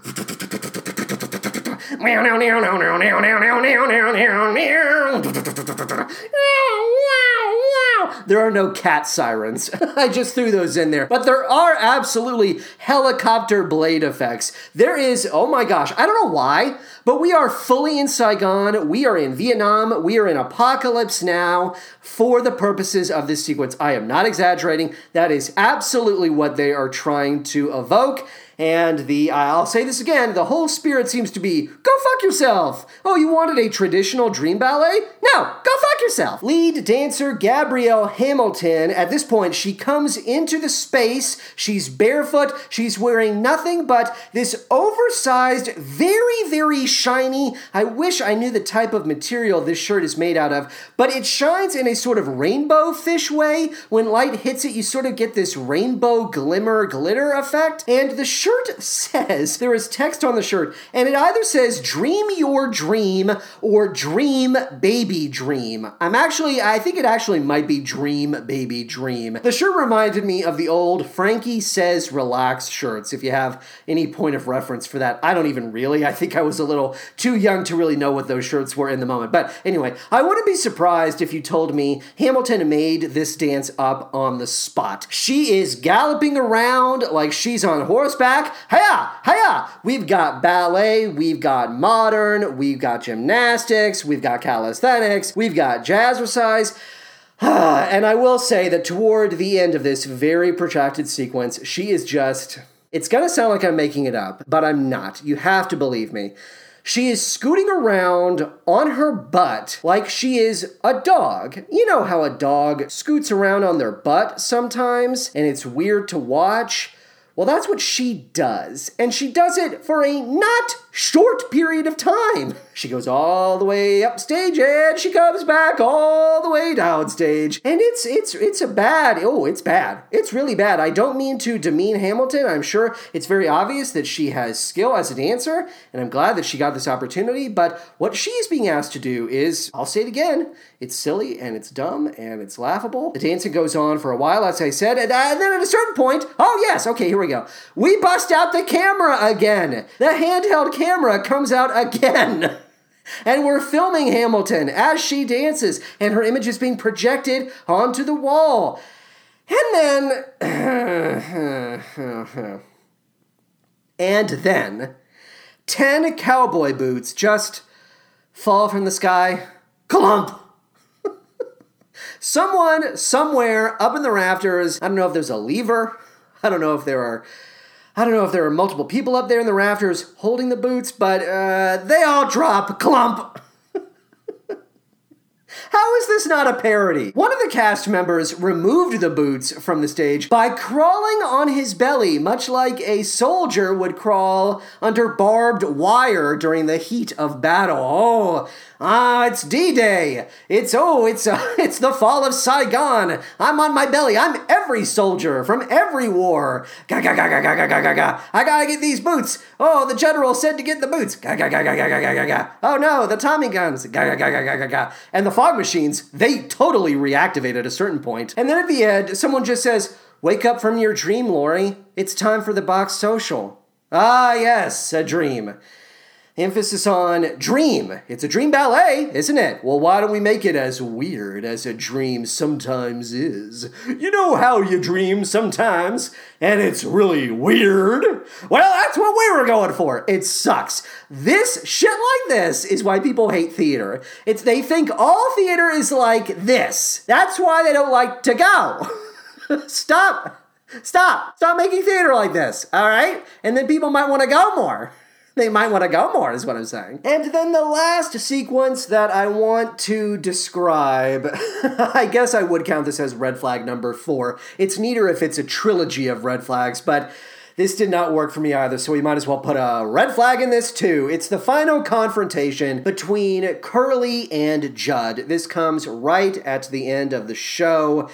There are no cat sirens. I just threw those in there. But there are absolutely helicopter blade effects. There is, oh my gosh, I don't know why, but we are fully in Saigon. We are in Vietnam. We are in apocalypse now for the purposes of this sequence. I am not exaggerating. That is absolutely what they are trying to evoke. And the, I'll say this again, the whole spirit seems to be go fuck yourself. Oh, you wanted a traditional dream ballet? No, go fuck yourself. Lead dancer Gabrielle Hamilton, at this point, she comes into the space. She's barefoot. She's wearing nothing but this oversized, very, very shiny. I wish I knew the type of material this shirt is made out of, but it shines in a sort of rainbow fish way. When light hits it, you sort of get this rainbow glimmer glitter effect. And the shirt shirt says, there is text on the shirt, and it either says dream your dream or dream baby dream. I'm actually, I think it actually might be dream baby dream. The shirt reminded me of the old Frankie says relax shirts, if you have any point of reference for that. I don't even really. I think I was a little too young to really know what those shirts were in the moment. But anyway, I wouldn't be surprised if you told me Hamilton made this dance up on the spot. She is galloping around like she's on horseback back. Hiya! Hiya! We've got ballet, we've got modern, we've got gymnastics, we've got calisthenics, we've got jazzercise. and I will say that toward the end of this very protracted sequence, she is just. It's gonna sound like I'm making it up, but I'm not. You have to believe me. She is scooting around on her butt like she is a dog. You know how a dog scoots around on their butt sometimes, and it's weird to watch? Well, that's what she does. And she does it for a not short period of time. She goes all the way upstage and she comes back all the way downstage. And it's it's it's a bad. Oh, it's bad. It's really bad. I don't mean to demean Hamilton. I'm sure it's very obvious that she has skill as a dancer, and I'm glad that she got this opportunity, but what she's being asked to do is, I'll say it again, it's silly and it's dumb and it's laughable. The dancing goes on for a while, as I said, and, and then at a certain point, oh yes, okay, here we go. We bust out the camera again. The handheld camera comes out again. And we're filming Hamilton as she dances, and her image is being projected onto the wall. And then. and then. Ten cowboy boots just fall from the sky. Clump! Someone, somewhere up in the rafters, I don't know if there's a lever, I don't know if there are I don't know if there are multiple people up there in the rafters holding the boots, but uh, they all drop clump. How is this not a parody? One of the cast members removed the boots from the stage by crawling on his belly, much like a soldier would crawl under barbed wire during the heat of battle. Oh, ah, it's D-Day. It's oh, it's uh, it's the fall of Saigon. I'm on my belly. I'm every soldier from every war. Ga ga ga ga ga ga ga ga. I gotta get these boots. Oh, the general said to get the boots. Ga ga ga ga ga ga ga ga. Oh no, the Tommy guns. Ga ga ga ga ga ga. And the fog machines, they totally reactivate at a certain point. And then at the end, someone just says, "Wake up from your dream, Laurey. It's time for the box social." Ah, yes, a dream. Emphasis on dream. It's a dream ballet, isn't it? Well, why don't we make it as weird as a dream sometimes is? You know how you dream sometimes, and it's really weird? Well, that's what we were going for. It sucks. This shit like this is why people hate theater. It's they think all theater is like this. That's why they don't like to go. Stop. Stop. Stop making theater like this, all right? And then people might want to go more they might want to go more, is what I'm saying. And then the last sequence that I want to describe, I guess I would count this as red flag number four. It's neater if it's a trilogy of red flags, but this did not work for me either, so we might as well put a red flag in this too. It's the final confrontation between Curly and Jud. This comes right at the end of the show.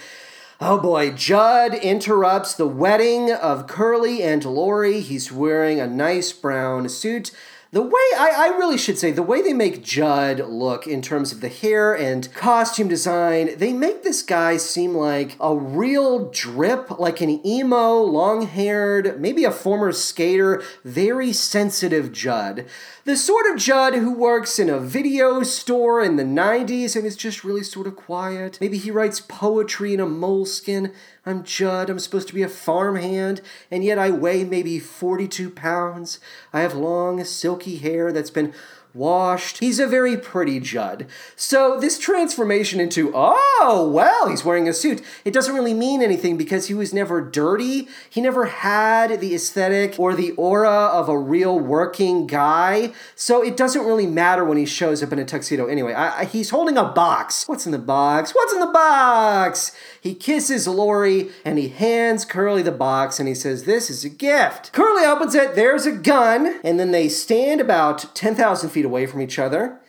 Oh boy, Jud interrupts the wedding of Curly and Laurey. He's wearing a nice brown suit the way I, I really should say the way they make Jud look in terms of the hair and costume design, they make this guy seem like a real drip, like an emo, long-haired, maybe a former skater, very sensitive Jud. The sort of Jud who works in a video store in the 90s and is just really sort of quiet. Maybe he writes poetry in a moleskin. I'm Jud. I'm supposed to be a farmhand, and yet I weigh maybe 42 pounds. I have long, silky hair that's been washed. He's a very pretty Jud. So this transformation into, oh, well, he's wearing a suit, it doesn't really mean anything because he was never dirty. He never had the aesthetic or the aura of a real working guy. So it doesn't really matter when he shows up in a tuxedo. Anyway, I, I, he's holding a box. What's in the box? What's in the box? He kisses Laurey and he hands Curly the box and he says, This is a gift. Curly opens it, there's a gun, and then they stand about 10,000 feet away from each other.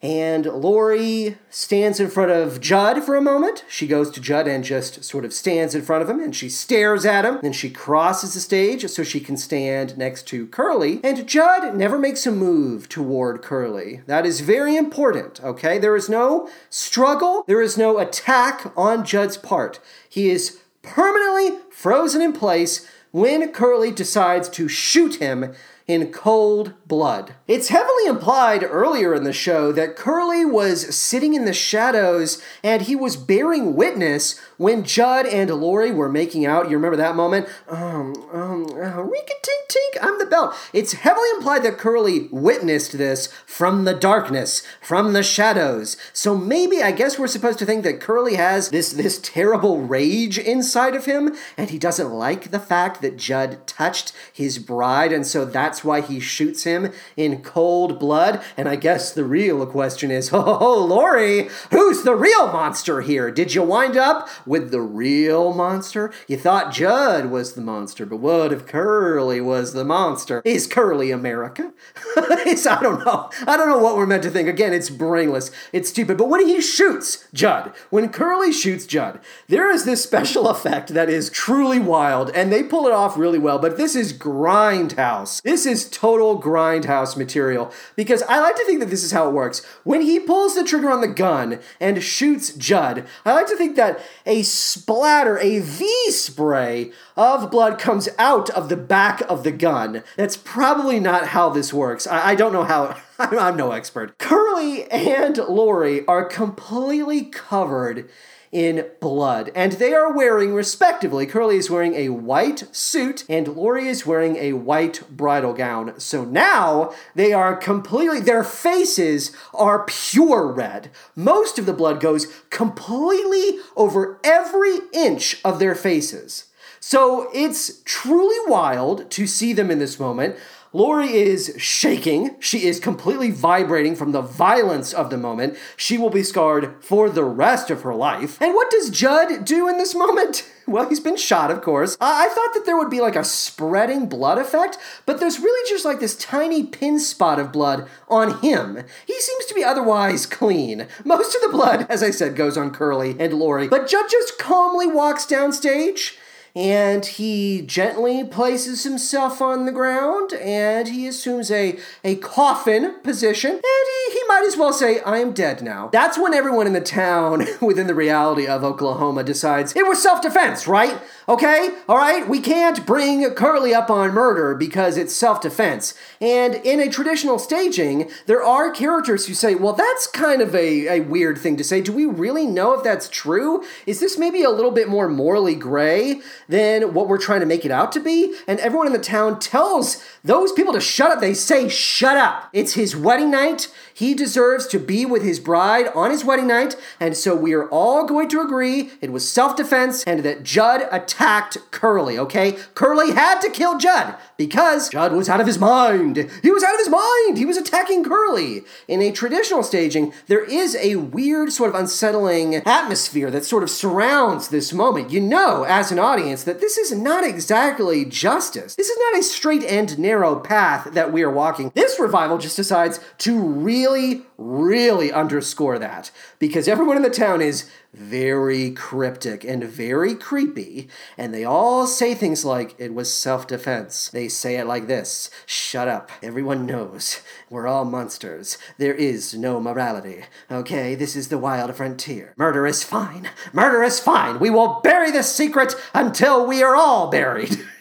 And Laurey stands in front of Jud for a moment. She goes to Jud and just sort of stands in front of him and she stares at him. Then she crosses the stage so she can stand next to Curly. And Jud never makes a move toward Curly. That is very important, okay? There is no struggle, there is no attack on Jud's part. He is permanently frozen in place when Curly decides to shoot him in cold blood. It's heavily implied earlier in the show that Curly was sitting in the shadows and he was bearing witness when Jud and Laurey were making out. You remember that moment? Um, um, uh, tink tink, I'm the belt. It's heavily implied that Curly witnessed this from the darkness, from the shadows. So maybe I guess we're supposed to think that Curly has this this terrible rage inside of him and he doesn't like the fact that Jud touched his bride and so that's that's why he shoots him in cold blood. And I guess the real question is, oh, Laurey, who's the real monster here? Did you wind up with the real monster? You thought Jud was the monster, but what if Curly was the monster? Is Curly America? it's, I don't know. I don't know what we're meant to think. Again, it's brainless. It's stupid. But when he shoots Jud, when Curly shoots Jud, there is this special effect that is truly wild, and they pull it off really well. But this is Grindhouse. This is total grindhouse material because I like to think that this is how it works. When he pulls the trigger on the gun and shoots Jud, I like to think that a splatter, a V spray of blood comes out of the back of the gun. That's probably not how this works. I, I don't know how. I'm no expert. Curly and Laurey are completely covered in blood. And they are wearing, respectively, Curly is wearing a white suit and Laurey is wearing a white bridal gown. So now they are completely, their faces are pure red. Most of the blood goes completely over every inch of their faces. So it's truly wild to see them in this moment. Laurey is shaking. She is completely vibrating from the violence of the moment. She will be scarred for the rest of her life. And what does Jud do in this moment? Well, he's been shot, of course. I thought that there would be like a spreading blood effect, but there's really just like this tiny pin spot of blood on him. He seems to be otherwise clean. Most of the blood, as I said, goes on Curly and Laurey, but Jud just calmly walks downstage and he gently places himself on the ground and he assumes a, a coffin position and he, he might as well say, I am dead now. That's when everyone in the town, within the reality of Oklahoma, decides it was self defense, right? Okay? All right? We can't bring Curly up on murder because it's self defense. And in a traditional staging, there are characters who say, well, that's kind of a, a weird thing to say. Do we really know if that's true? Is this maybe a little bit more morally gray than what we're trying to make it out to be? And everyone in the town tells those people to shut up. They say, shut up. It's his wedding night. He deserves to be with his bride on his wedding night. And so we are all going to agree it was self defense and that Jud attacked Curly, okay? Curly had to kill Jud because Jud was out of his mind. He was out of his mind. He was attacking Curly. In a traditional staging, there is a weird, sort of unsettling atmosphere that sort of surrounds this moment. You know, as an audience, that this is not exactly justice. This is not a straight and narrow path that we are walking. This revival just decides to really, really underscore that because everyone in the town is very cryptic and very creepy, and they all say things like, it was self defense. They say it like this Shut up. Everyone knows. We're all monsters. There is no morality. Okay, this is the wild frontier. Murder is fine. Murder is fine. We will bury this secret until we are all buried.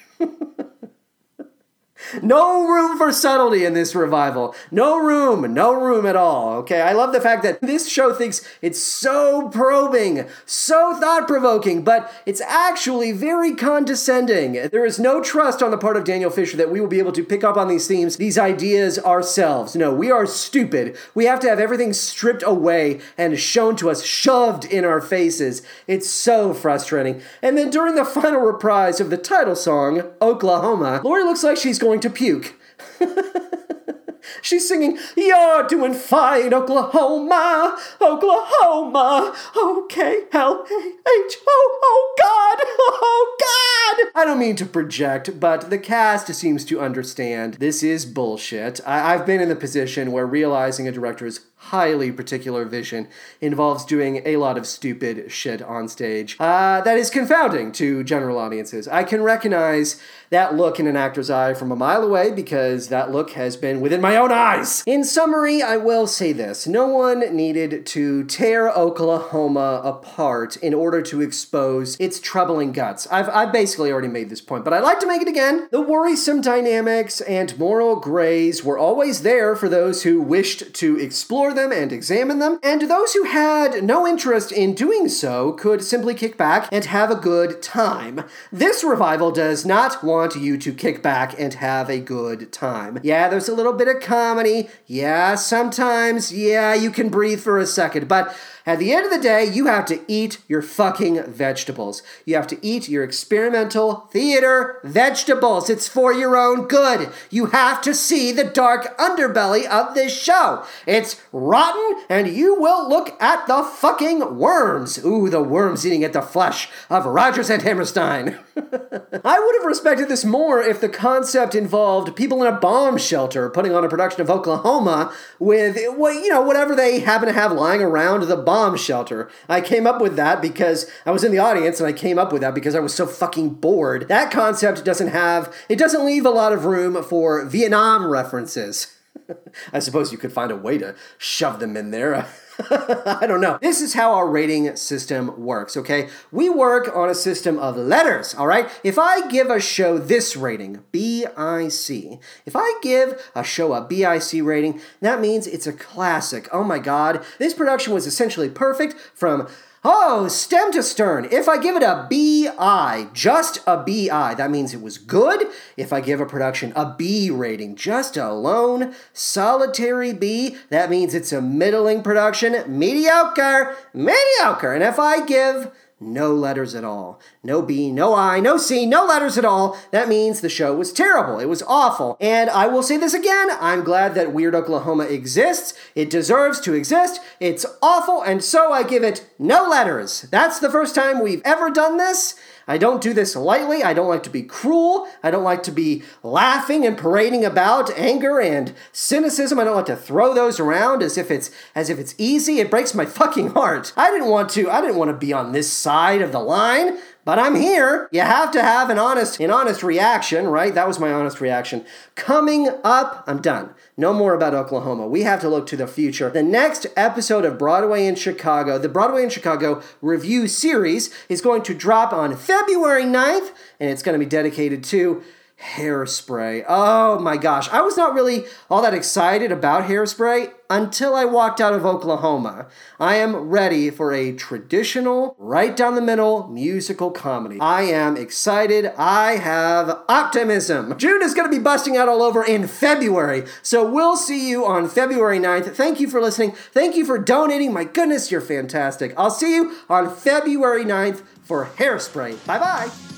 No room for subtlety in this revival. No room, no room at all. Okay, I love the fact that this show thinks it's so probing, so thought provoking, but it's actually very condescending. There is no trust on the part of Daniel Fisher that we will be able to pick up on these themes, these ideas ourselves. No, we are stupid. We have to have everything stripped away and shown to us, shoved in our faces. It's so frustrating. And then during the final reprise of the title song, Oklahoma, Laurey looks like she's going to puke. She's singing, You're doing fine, Oklahoma, Oklahoma, OK, L A H O, oh God, oh God. I don't mean to project, but the cast seems to understand this is bullshit. I- I've been in the position where realizing a director's highly particular vision involves doing a lot of stupid shit on stage. Uh, that is confounding to general audiences. I can recognize that look in an actor's eye from a mile away because that look has been within my own eyes. In summary, I will say this no one needed to tear Oklahoma apart in order to expose its troubling guts. I've, I've basically already made this point, but I'd like to make it again. The worrisome dynamics and moral grays were always there for those who wished to explore them and examine them, and those who had no interest in doing so could simply kick back and have a good time. This revival does not want you to kick back and have a good time. Yeah, there's a little bit of comedy. Yeah, sometimes, yeah, you can breathe for a second, but at the end of the day, you have to eat your fucking vegetables. You have to eat your experimental theater vegetables. It's for your own good. You have to see the dark underbelly of this show. It's rotten, and you will look at the fucking worms. Ooh, the worms eating at the flesh of Rodgers and Hammerstein. I would have respected this more if the concept involved people in a bomb shelter putting on a production of Oklahoma with, you know, whatever they happen to have lying around the bomb bomb shelter. I came up with that because I was in the audience and I came up with that because I was so fucking bored. That concept doesn't have, it doesn't leave a lot of room for Vietnam references. I suppose you could find a way to shove them in there. I don't know. This is how our rating system works, okay? We work on a system of letters, all right? If I give a show this rating, BIC, if I give a show a BIC rating, that means it's a classic. Oh my god, this production was essentially perfect from Oh, stem to stern. If I give it a BI, just a BI, that means it was good. If I give a production a B rating, just a lone, solitary B, that means it's a middling production. Mediocre, mediocre. And if I give no letters at all. No B, no I, no C, no letters at all. That means the show was terrible. It was awful. And I will say this again I'm glad that Weird Oklahoma exists. It deserves to exist. It's awful, and so I give it no letters. That's the first time we've ever done this. I don't do this lightly. I don't like to be cruel. I don't like to be laughing and parading about anger and cynicism. I don't like to throw those around as if it's as if it's easy. It breaks my fucking heart. I didn't want to I didn't want to be on this side of the line. But I'm here. You have to have an honest, an honest reaction, right? That was my honest reaction. Coming up, I'm done. No more about Oklahoma. We have to look to the future. The next episode of Broadway in Chicago, the Broadway in Chicago review series, is going to drop on February 9th, and it's going to be dedicated to Hairspray. Oh my gosh. I was not really all that excited about Hairspray until I walked out of Oklahoma. I am ready for a traditional, right down the middle musical comedy. I am excited. I have optimism. June is going to be busting out all over in February. So we'll see you on February 9th. Thank you for listening. Thank you for donating. My goodness, you're fantastic. I'll see you on February 9th for Hairspray. Bye bye.